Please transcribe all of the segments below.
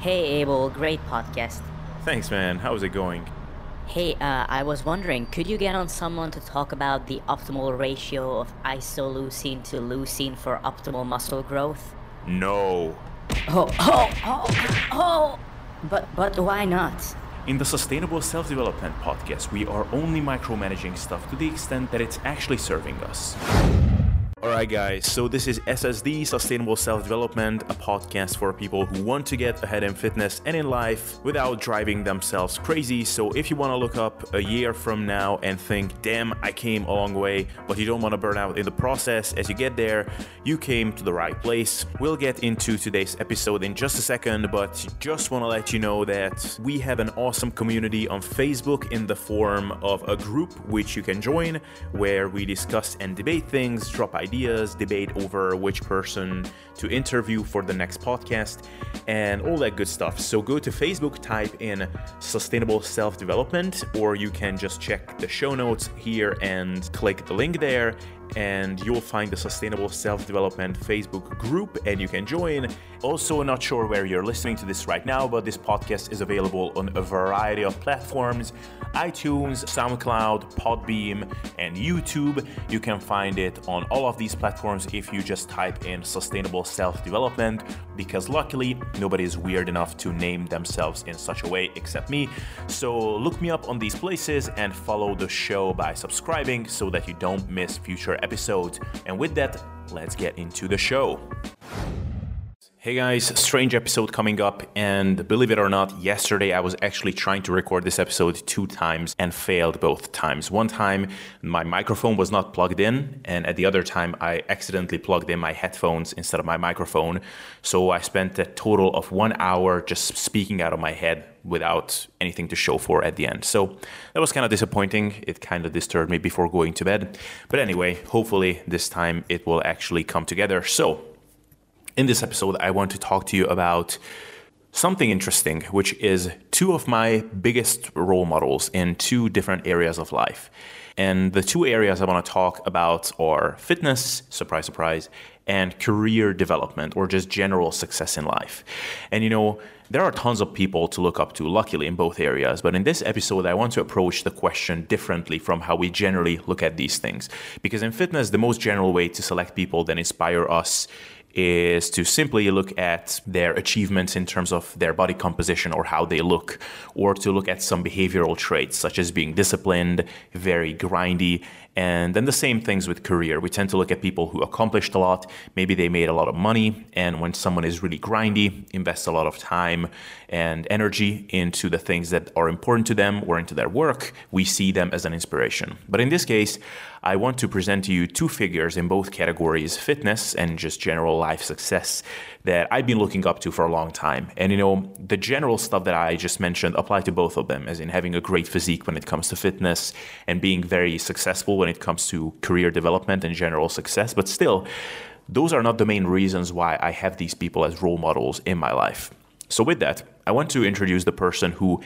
Hey Abel, great podcast. Thanks, man. How's it going? Hey, uh, I was wondering, could you get on someone to talk about the optimal ratio of isoleucine to leucine for optimal muscle growth? No. Oh, oh, oh, oh! But, but why not? In the Sustainable Self Development podcast, we are only micromanaging stuff to the extent that it's actually serving us. Alright, guys, so this is SSD Sustainable Self Development, a podcast for people who want to get ahead in fitness and in life without driving themselves crazy. So, if you want to look up a year from now and think, damn, I came a long way, but you don't want to burn out in the process as you get there, you came to the right place. We'll get into today's episode in just a second, but just want to let you know that we have an awesome community on Facebook in the form of a group which you can join where we discuss and debate things, drop ideas ideas, debate over which person to interview for the next podcast, and all that good stuff. So go to Facebook, type in Sustainable Self Development, or you can just check the show notes here and click the link there and you'll find the Sustainable Self Development Facebook group and you can join. Also, not sure where you're listening to this right now, but this podcast is available on a variety of platforms iTunes, SoundCloud, Podbean, and YouTube. You can find it on all of these platforms if you just type in Sustainable Self Development, because luckily nobody is weird enough to name themselves in such a way except me. So look me up on these places and follow the show by subscribing so that you don't miss future episodes. And with that, let's get into the show. Hey guys, strange episode coming up, and believe it or not, yesterday I was actually trying to record this episode two times and failed both times. One time my microphone was not plugged in, and at the other time I accidentally plugged in my headphones instead of my microphone. So I spent a total of one hour just speaking out of my head without anything to show for at the end. So that was kind of disappointing. It kind of disturbed me before going to bed. But anyway, hopefully this time it will actually come together. So in this episode, I want to talk to you about something interesting, which is two of my biggest role models in two different areas of life. And the two areas I want to talk about are fitness, surprise, surprise, and career development or just general success in life. And you know, there are tons of people to look up to, luckily, in both areas. But in this episode, I want to approach the question differently from how we generally look at these things. Because in fitness, the most general way to select people that inspire us is to simply look at their achievements in terms of their body composition or how they look, or to look at some behavioral traits such as being disciplined, very grindy, and then the same things with career. We tend to look at people who accomplished a lot. Maybe they made a lot of money. And when someone is really grindy, invests a lot of time and energy into the things that are important to them or into their work, we see them as an inspiration. But in this case, I want to present to you two figures in both categories fitness and just general life success that I've been looking up to for a long time. And you know, the general stuff that I just mentioned apply to both of them, as in having a great physique when it comes to fitness and being very successful when it comes to career development and general success. But still, those are not the main reasons why I have these people as role models in my life. So, with that, I want to introduce the person who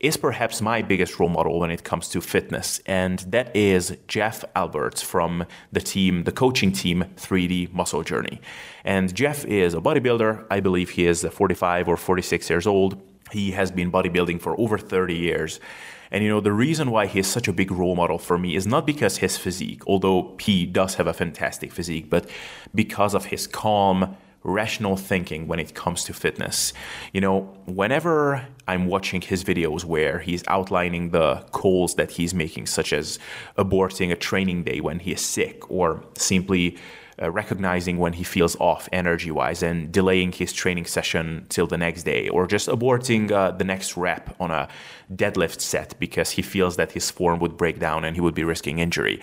is perhaps my biggest role model when it comes to fitness, and that is Jeff Alberts from the team, the coaching team 3D Muscle Journey. And Jeff is a bodybuilder. I believe he is 45 or 46 years old. He has been bodybuilding for over 30 years. And you know, the reason why he is such a big role model for me is not because his physique, although he does have a fantastic physique, but because of his calm, rational thinking when it comes to fitness. You know, whenever I'm watching his videos where he's outlining the calls that he's making, such as aborting a training day when he is sick, or simply uh, recognizing when he feels off energy wise and delaying his training session till the next day, or just aborting uh, the next rep on a deadlift set because he feels that his form would break down and he would be risking injury.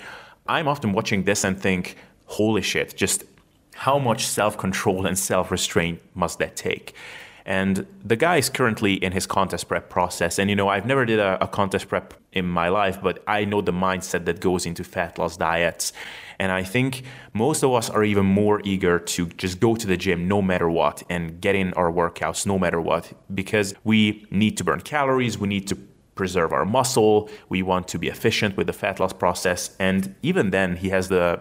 I'm often watching this and think, holy shit, just how much self control and self restraint must that take? And the guy is currently in his contest prep process. And you know, I've never did a, a, contest prep in my life, but I know the mindset that goes into fat loss diets. And I think most of us are even more eager to just go to the gym no matter what and get in our workouts no matter what, because we need to burn calories, we need to preserve our muscle, we want to be efficient with the fat loss process. And even then, he has the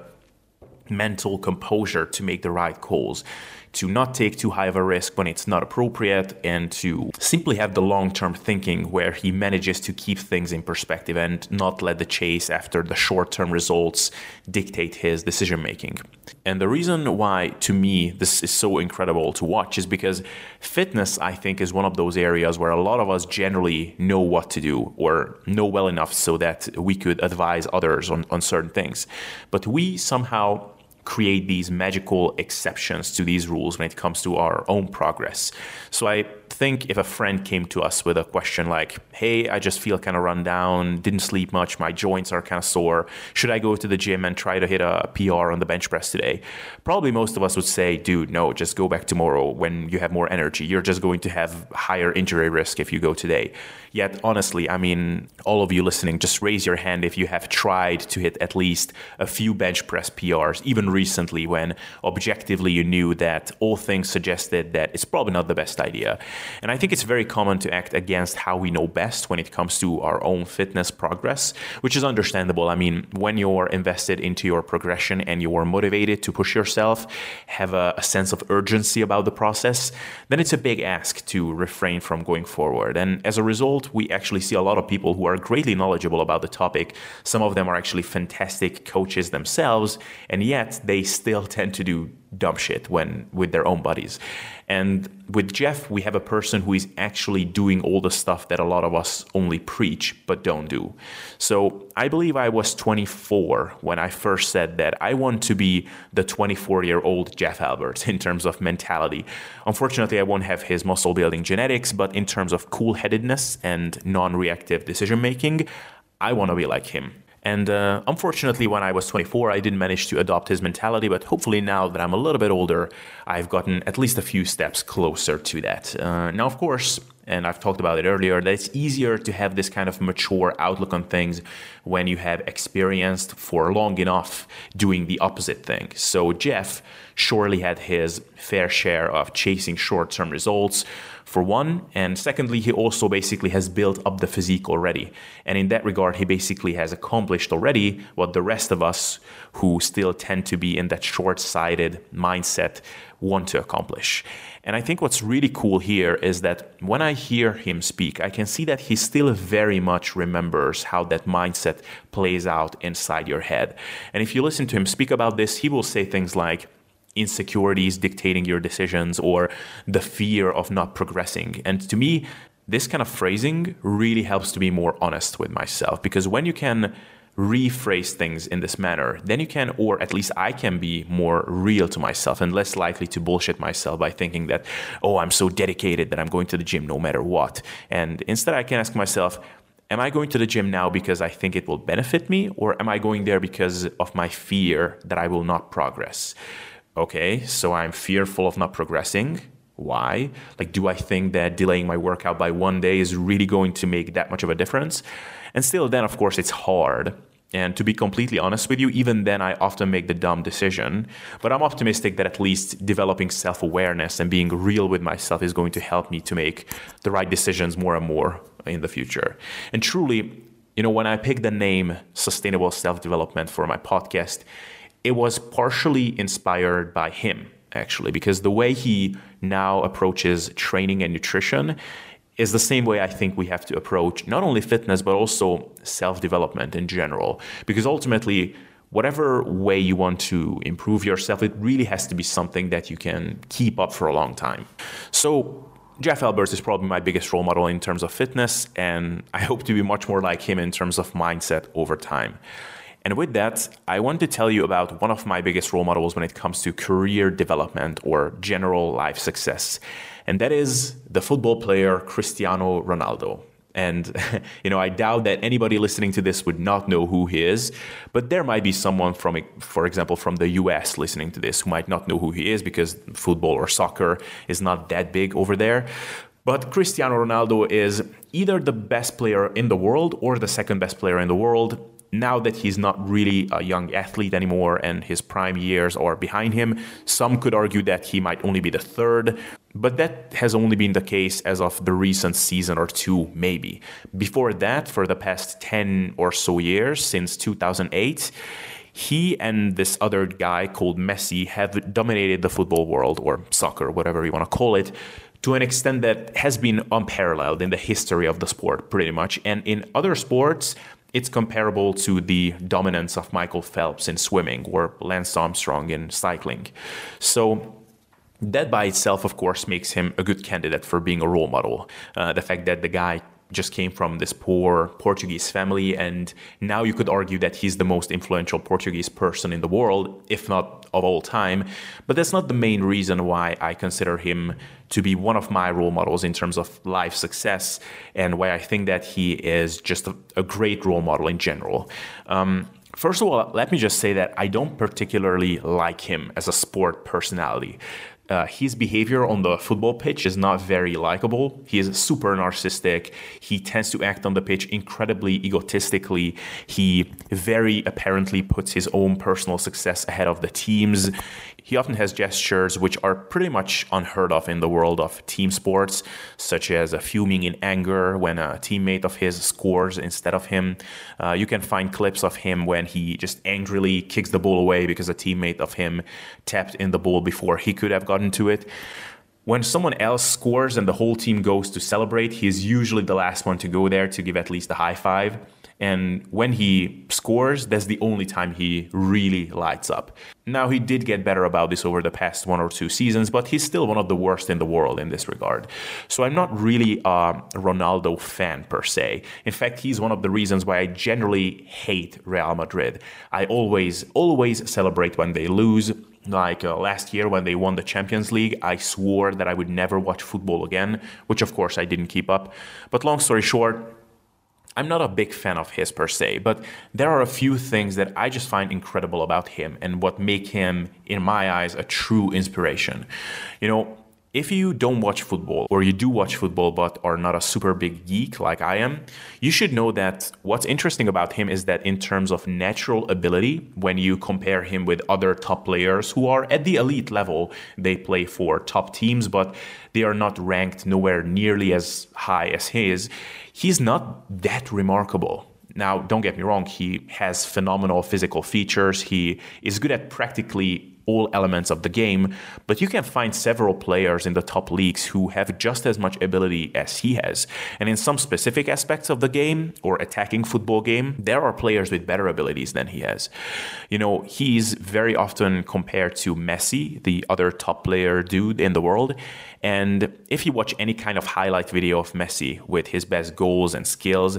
mental composure to make the right calls. To not take too high of a risk when it's not appropriate, and to simply have the long term thinking where he manages to keep things in perspective and not let the chase after the short term results dictate his decision making. And the reason why, to me, this is so incredible to watch is because fitness, I think, is one of those areas where a lot of us generally know what to do or know well enough so that we could advise others on, on certain things. But we somehow create these magical exceptions to these rules when it comes to our own progress. So I think if a friend came to us with a question like, hey, I just feel kind of run down, didn't sleep much, my joints are kind of sore, should I go to the gym and try to hit a PR on the bench press today? Probably most of us would say, dude, no, just go back tomorrow when you have more energy. You're just going to have higher injury risk if you go today. Yet, honestly, I mean, all of you listening, just raise your hand if you have tried to hit at least a few bench press PRs, even recently, when objectively you knew that all things suggested that it's probably not the best idea. And I think it's very common to act against how we know best when it comes to our own fitness progress, which is understandable. I mean, when you're invested into your progression and you're motivated to push yourself, have a, a sense of urgency about the process, then it's a big ask to refrain from going forward. And as a result, we actually see a lot of people who are greatly knowledgeable about the topic. Some of them are actually fantastic coaches themselves, and yet they still tend to do dumb shit when with their own bodies. And with Jeff, we have a person who is actually doing all the stuff that a lot of us only preach but don't do. So I believe I was 24 when I first said that I want to be the 24 year old Jeff Alberts in terms of mentality. Unfortunately, I won't have his muscle building genetics, but in terms of cool headedness and non reactive decision making, I want to be like him. And uh, unfortunately, when I was 24, I didn't manage to adopt his mentality. But hopefully, now that I'm a little bit older, I've gotten at least a few steps closer to that. Uh, now, of course, and I've talked about it earlier, that it's easier to have this kind of mature outlook on things when you have experienced for long enough doing the opposite thing. So, Jeff surely had his fair share of chasing short term results for one. And secondly, he also basically has built up the physique already. And in that regard, he basically has accomplished already what the rest of us who still tend to be in that short sighted mindset want to accomplish. And I think what's really cool here is that when I hear him speak, I can see that he still very much remembers how that mindset plays out inside your head. And if you listen to him speak about this, he will say things like, insecurities dictating your decisions or the fear of not progressing. And to me, this kind of phrasing really helps to be more honest with myself because when you can rephrase things in this manner, then you can, or at least I can be more real to myself and less likely to bullshit myself by thinking that, oh, I'm so dedicated that I'm going to the gym no matter what. And instead, I can ask myself, am I going to the gym now because I think it will benefit me, or am I going there because of my fear that I will not progress? Okay, so I'm fearful of not progressing. Why? Like, do I think that delaying my workout by one day is really going to make that much of a difference? And still, then, of course, it's hard. And to be completely honest with you, even then, I often make the dumb decision. But I'm optimistic that at least developing self awareness and being real with myself is going to help me to make the right decisions more and more in the future. And truly, you know, when I picked the name Sustainable Self Development for my podcast, it was partially inspired by him, actually, because the way he now approaches training and nutrition is the same way I think we have to approach not only fitness, but also self development in general. Because ultimately, whatever way you want to improve yourself, it really has to be something that you can keep up for a long time. So, Jeff Alberts is probably my biggest role model in terms of fitness, and I hope to be much more like him in terms of mindset over time. And with that, I want to tell you about one of my biggest role models when it comes to career development or general life success. And that is the football player Cristiano Ronaldo. And, you know, I doubt that anybody listening to this would not know who he is, but there might be someone from, for example, from the US listening to this who might not know who he is because football or soccer is not that big over there. But Cristiano Ronaldo is either the best player in the world or the second best player in the world now that he's not really a young athlete anymore and his prime years are behind him, some could argue that he might only be the third, but that has only been the case as of the recent season or two, maybe. Before that, for the past 10 or so years, since 2008, he and this other guy called Messi have dominated the football world or soccer, whatever you want to call it, to an extent that has been unparalleled in the history of the sport, pretty much. And in other sports, it's comparable to the dominance of Michael Phelps in swimming or Lance Armstrong in cycling. So, that by itself, of course, makes him a good candidate for being a role model. Uh, the fact that the guy just came from this poor Portuguese family, and now you could argue that he's the most influential Portuguese person in the world, if not of all time. But that's not the main reason why I consider him to be one of my role models in terms of life success, and why I think that he is just a, a great role model in general. Um, First of all, let me just say that I don't particularly like him as a sport personality uh, his behavior on the football pitch is not very likable. He is super narcissistic. He tends to act on the pitch incredibly egotistically. He very apparently puts his own personal success ahead of the team's. He often has gestures which are pretty much unheard of in the world of team sports, such as fuming in anger when a teammate of his scores instead of him. Uh, you can find clips of him when he just angrily kicks the ball away because a teammate of him tapped in the ball before he could have gotten to it when someone else scores and the whole team goes to celebrate, he is usually the last one to go there to give at least a high five. And when he scores, that's the only time he really lights up. Now, he did get better about this over the past one or two seasons, but he's still one of the worst in the world in this regard. So I'm not really a Ronaldo fan per se. In fact, he's one of the reasons why I generally hate Real Madrid. I always, always celebrate when they lose like uh, last year when they won the Champions League, I swore that I would never watch football again, which of course I didn't keep up. But long story short, I'm not a big fan of his per se, but there are a few things that I just find incredible about him and what make him, in my eyes, a true inspiration. You know, if you don't watch football or you do watch football but are not a super big geek like I am, you should know that what's interesting about him is that in terms of natural ability, when you compare him with other top players who are at the elite level, they play for top teams, but they are not ranked nowhere nearly as high as his, he's not that remarkable. Now, don't get me wrong, he has phenomenal physical features. He is good at practically all elements of the game, but you can find several players in the top leagues who have just as much ability as he has. And in some specific aspects of the game or attacking football game, there are players with better abilities than he has. You know, he's very often compared to Messi, the other top player dude in the world. And if you watch any kind of highlight video of Messi with his best goals and skills,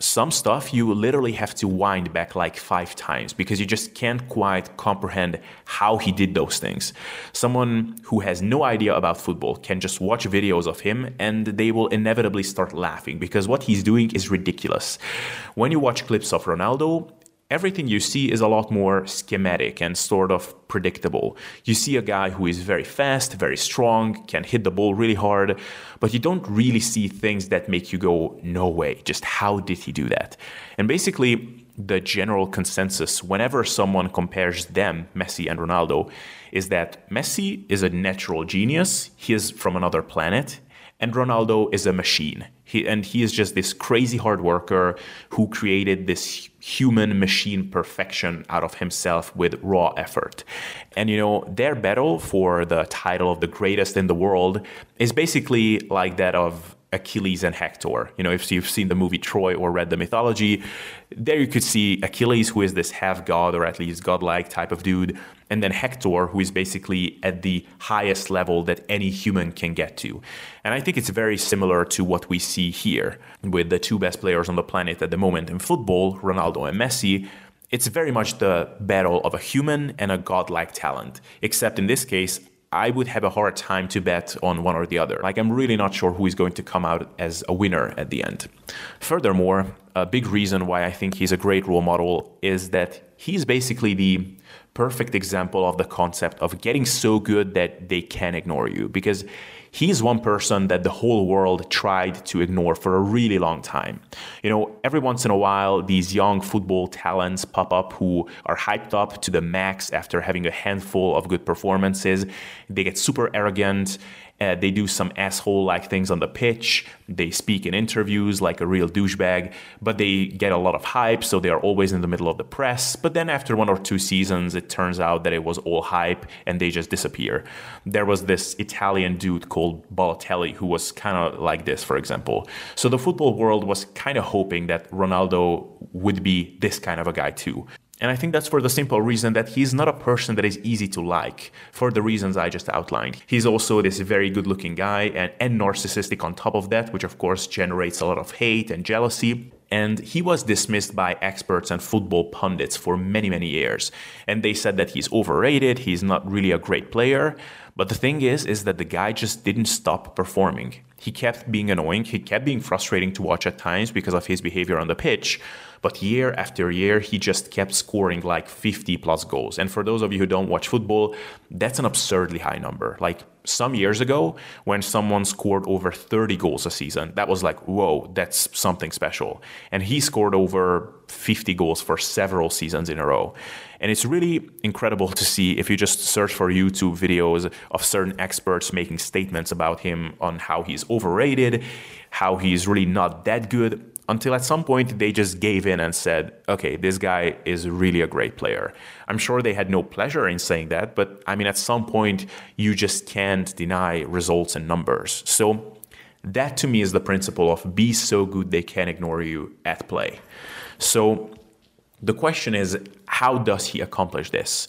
some stuff you literally have to wind back like five times because you just can't quite comprehend how he did those things. Someone who has no idea about football can just watch videos of him and they will inevitably start laughing because what he's doing is ridiculous. When you watch clips of Ronaldo, everything you see is a lot more schematic and sort of predictable. You see a guy who is very fast, very strong, can hit the ball really hard, but you don't really see things that make you go, no way, just how did he do that? And basically, the general consensus whenever someone compares them, Messi and Ronaldo, is that Messi is a natural genius, he is from another planet, and Ronaldo is a machine. He, and he is just this crazy hard worker who created this human machine perfection out of himself with raw effort. And you know, their battle for the title of the greatest in the world is basically like that of Achilles and Hector. You know, if you've seen the movie Troy or read the mythology, there you could see Achilles, who is this half god or at least godlike type of dude, and then Hector, who is basically at the highest level that any human can get to. And I think it's very similar to what we see here with the two best players on the planet at the moment in football, Ronaldo and Messi. It's very much the battle of a human and a godlike talent, except in this case, I would have a hard time to bet on one or the other. Like, I'm really not sure who is going to come out as a winner at the end. Furthermore, a big reason why I think he's a great role model is that he's basically the perfect example of the concept of getting so good that they can ignore you because he's one person that the whole world tried to ignore for a really long time. You know, every once in a while, these young football talents pop up who are hyped up to the max after having a handful of good performances. They get super arrogant Uh, they do some asshole like things on the pitch. They speak in interviews like a real douchebag, but they get a lot of hype, so they are always in the middle of the press. But then after one or two seasons, it turns out that it was all hype and they just disappear. There was this Italian dude called Balotelli who was kind of like this, for example. So the football world was kind of hoping that Ronaldo would be this kind of a guy too. And I think that's for the simple reason that he's not a person that is easy to like, for the reasons I just outlined. He's also this very good looking guy and, and narcissistic on top of that, which of course generates a lot of hate and jealousy. And he was dismissed by experts and football pundits for many, many years. And they said that he's overrated, he's not really a great player. But the thing is, is that the guy just didn't stop performing. He kept being annoying, he kept being frustrating to watch at times because of his behavior on the pitch. But year after year, he just kept scoring like 50 plus goals. And for those of you who don't watch football, that's an absurdly high number. Like some years ago, when someone scored over 30 goals a season, that was like, whoa, that's something special. And he scored over 50 goals for several seasons in a row. And it's really incredible to see if you just search for YouTube videos of certain experts making statements about him on how he's overrated, how he's really not that good until at some point they just gave in and said, okay, this guy is really a great player. I'm sure they had no pleasure in saying that, but I mean, at some point, you just can't deny results and numbers. So that to me is the principle of be so good they can't ignore you at play. So the question is, how does he accomplish this?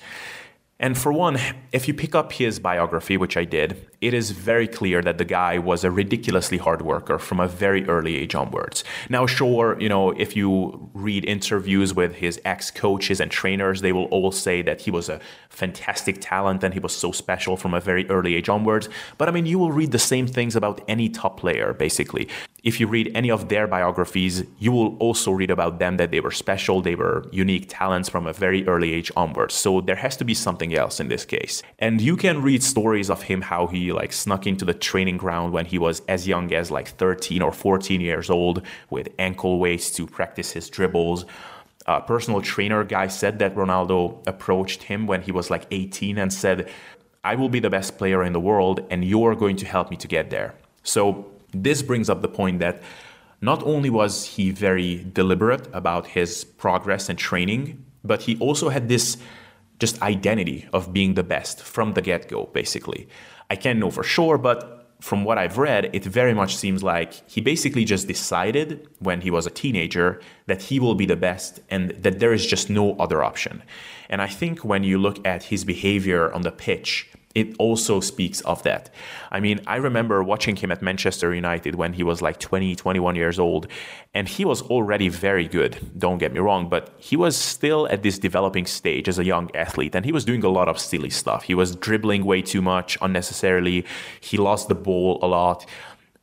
And for one, if you pick up his biography, which I did, it is very clear that the guy was a ridiculously hard worker from a very early age onwards. Now, sure, you know, if you read interviews with his ex coaches and trainers, they will all say that he was a fantastic talent and he was so special from a very early age onwards. But I mean, you will read the same things about any top player, basically. If you read any of their biographies, you will also read about them that they were special, they were unique talents from a very early age onwards. So there has to be something else in this case. And you can read stories of him how he like snuck into the training ground when he was as young as like 13 or 14 years old with ankle weights to practice his dribbles. A personal trainer guy said that Ronaldo approached him when he was like 18 and said, I will be the best player in the world and you're going to help me to get there. So this brings up the point that not only was he very deliberate about his progress and training, but he also had this just identity of being the best from the get go, basically. I can't know for sure, but from what I've read, it very much seems like he basically just decided when he was a teenager that he will be the best and that there is just no other option. And I think when you look at his behavior on the pitch, it also speaks of that. I mean, I remember watching him at Manchester United when he was like 20, 21 years old, and he was already very good, don't get me wrong, but he was still at this developing stage as a young athlete, and he was doing a lot of silly stuff. He was dribbling way too much unnecessarily, he lost the ball a lot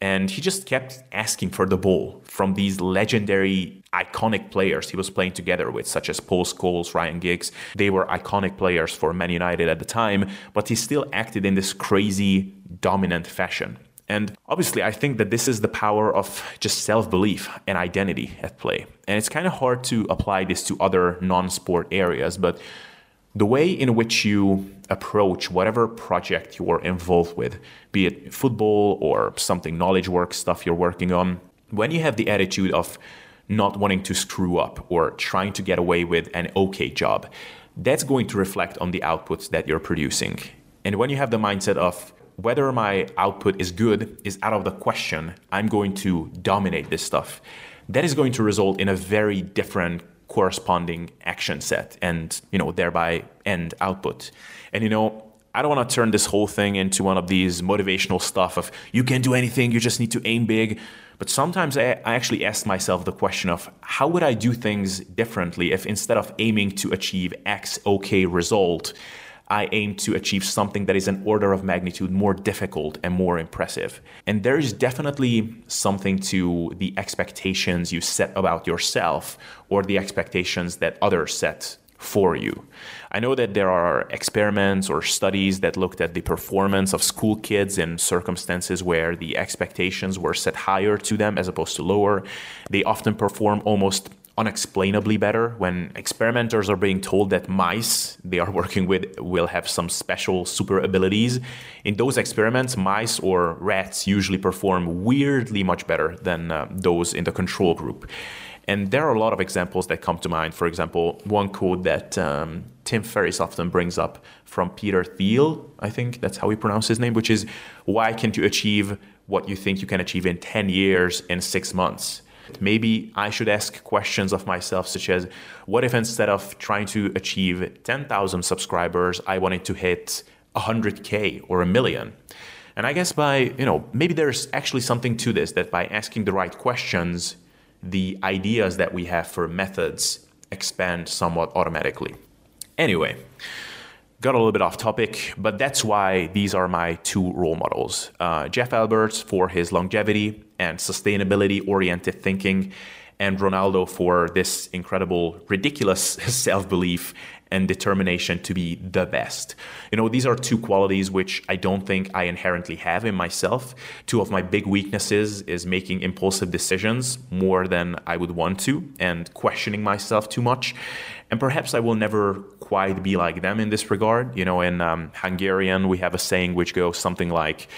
and he just kept asking for the ball from these legendary iconic players he was playing together with such as Paul Scholes, Ryan Giggs. They were iconic players for Man United at the time, but he still acted in this crazy dominant fashion. And obviously, I think that this is the power of just self belief and identity at play. And it's kind of hard to apply this to other non sport areas, but the way in which you approach whatever project you are involved with, be it football or something knowledge work stuff you're working on, when you have the attitude of not wanting to screw up or trying to get away with an okay job, that's going to reflect on the outputs that you're producing. And when you have the mindset of whether my output is good is out of the question, I'm going to dominate this stuff. That is going to result in a very different corresponding action set and you know thereby end output and you know I don't want to turn this whole thing into one of these motivational stuff of you can do anything, you just need to aim big. But sometimes I, I, actually ask myself the question of how would I do things differently if instead of aiming to achieve X okay result, I aim to achieve something that is an order of magnitude more difficult and more impressive. And there is definitely something to the expectations you set about yourself or the expectations that others set for you. I know that there are experiments or studies that looked at the performance of school kids in circumstances where the expectations were set higher to them as opposed to lower. They often perform almost unexplainably better when experimenters are being told that mice they are working with will have some special super abilities in those experiments mice or rats usually perform weirdly much better than uh, those in the control group and there are a lot of examples that come to mind for example one quote that um, tim ferriss often brings up from peter thiel i think that's how we pronounce his name which is why can't you achieve what you think you can achieve in 10 years in six months Maybe I should ask questions of myself, such as what if instead of trying to achieve 10,000 subscribers, I wanted to hit 100K or a million? And I guess by, you know, maybe there's actually something to this that by asking the right questions, the ideas that we have for methods expand somewhat automatically. Anyway, got a little bit off topic, but that's why these are my two role models. Uh, Jeff Alberts for his longevity and sustainability oriented thinking, and Ronaldo for this incredible, ridiculous self belief and determination to be the best. You know, these are two qualities which I don't think I inherently have in myself. Two of my big weaknesses is making impulsive decisions more than I would want to and questioning myself too much. And perhaps I will never quite be like them in this regard. You know, in um, Hungarian, we have a saying which goes something like,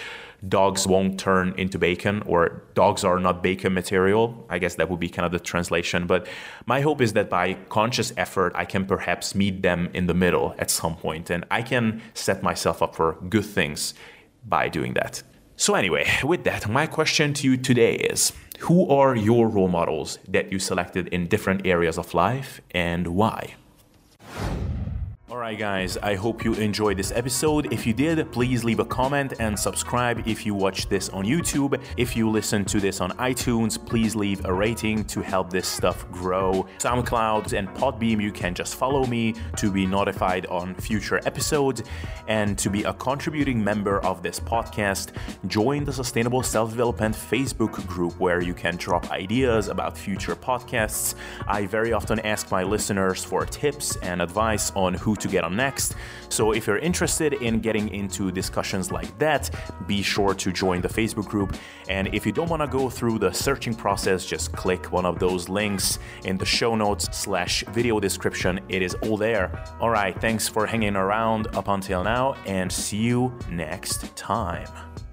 dogs won't turn into bacon or dogs are not bacon material. I guess that would be kind of the translation. But my hope is that by conscious effort, I can perhaps meet them in the middle at some point and I can set myself up for good things by doing that. So, anyway, with that, my question to you today is Who are your role models that you selected in different areas of life and why? Alright guys, I hope you enjoyed this episode. If you did, please leave a comment and subscribe if you watch this on YouTube. If you listen to this on iTunes, please leave a rating to help this stuff grow. SoundCloud and Podbean, you can just follow me to be notified on future episodes and to be a contributing member of this podcast. Join the Sustainable Self-Development Facebook group where you can drop ideas about future podcasts. I very often ask my listeners for tips and advice on who to to get on next. So if you're interested in getting into discussions like that, be sure to join the Facebook group. And if you don't want to go through the searching process, just click one of those links in the show notes slash video description. It is all there. All right, thanks for hanging around up until now, and see you next time.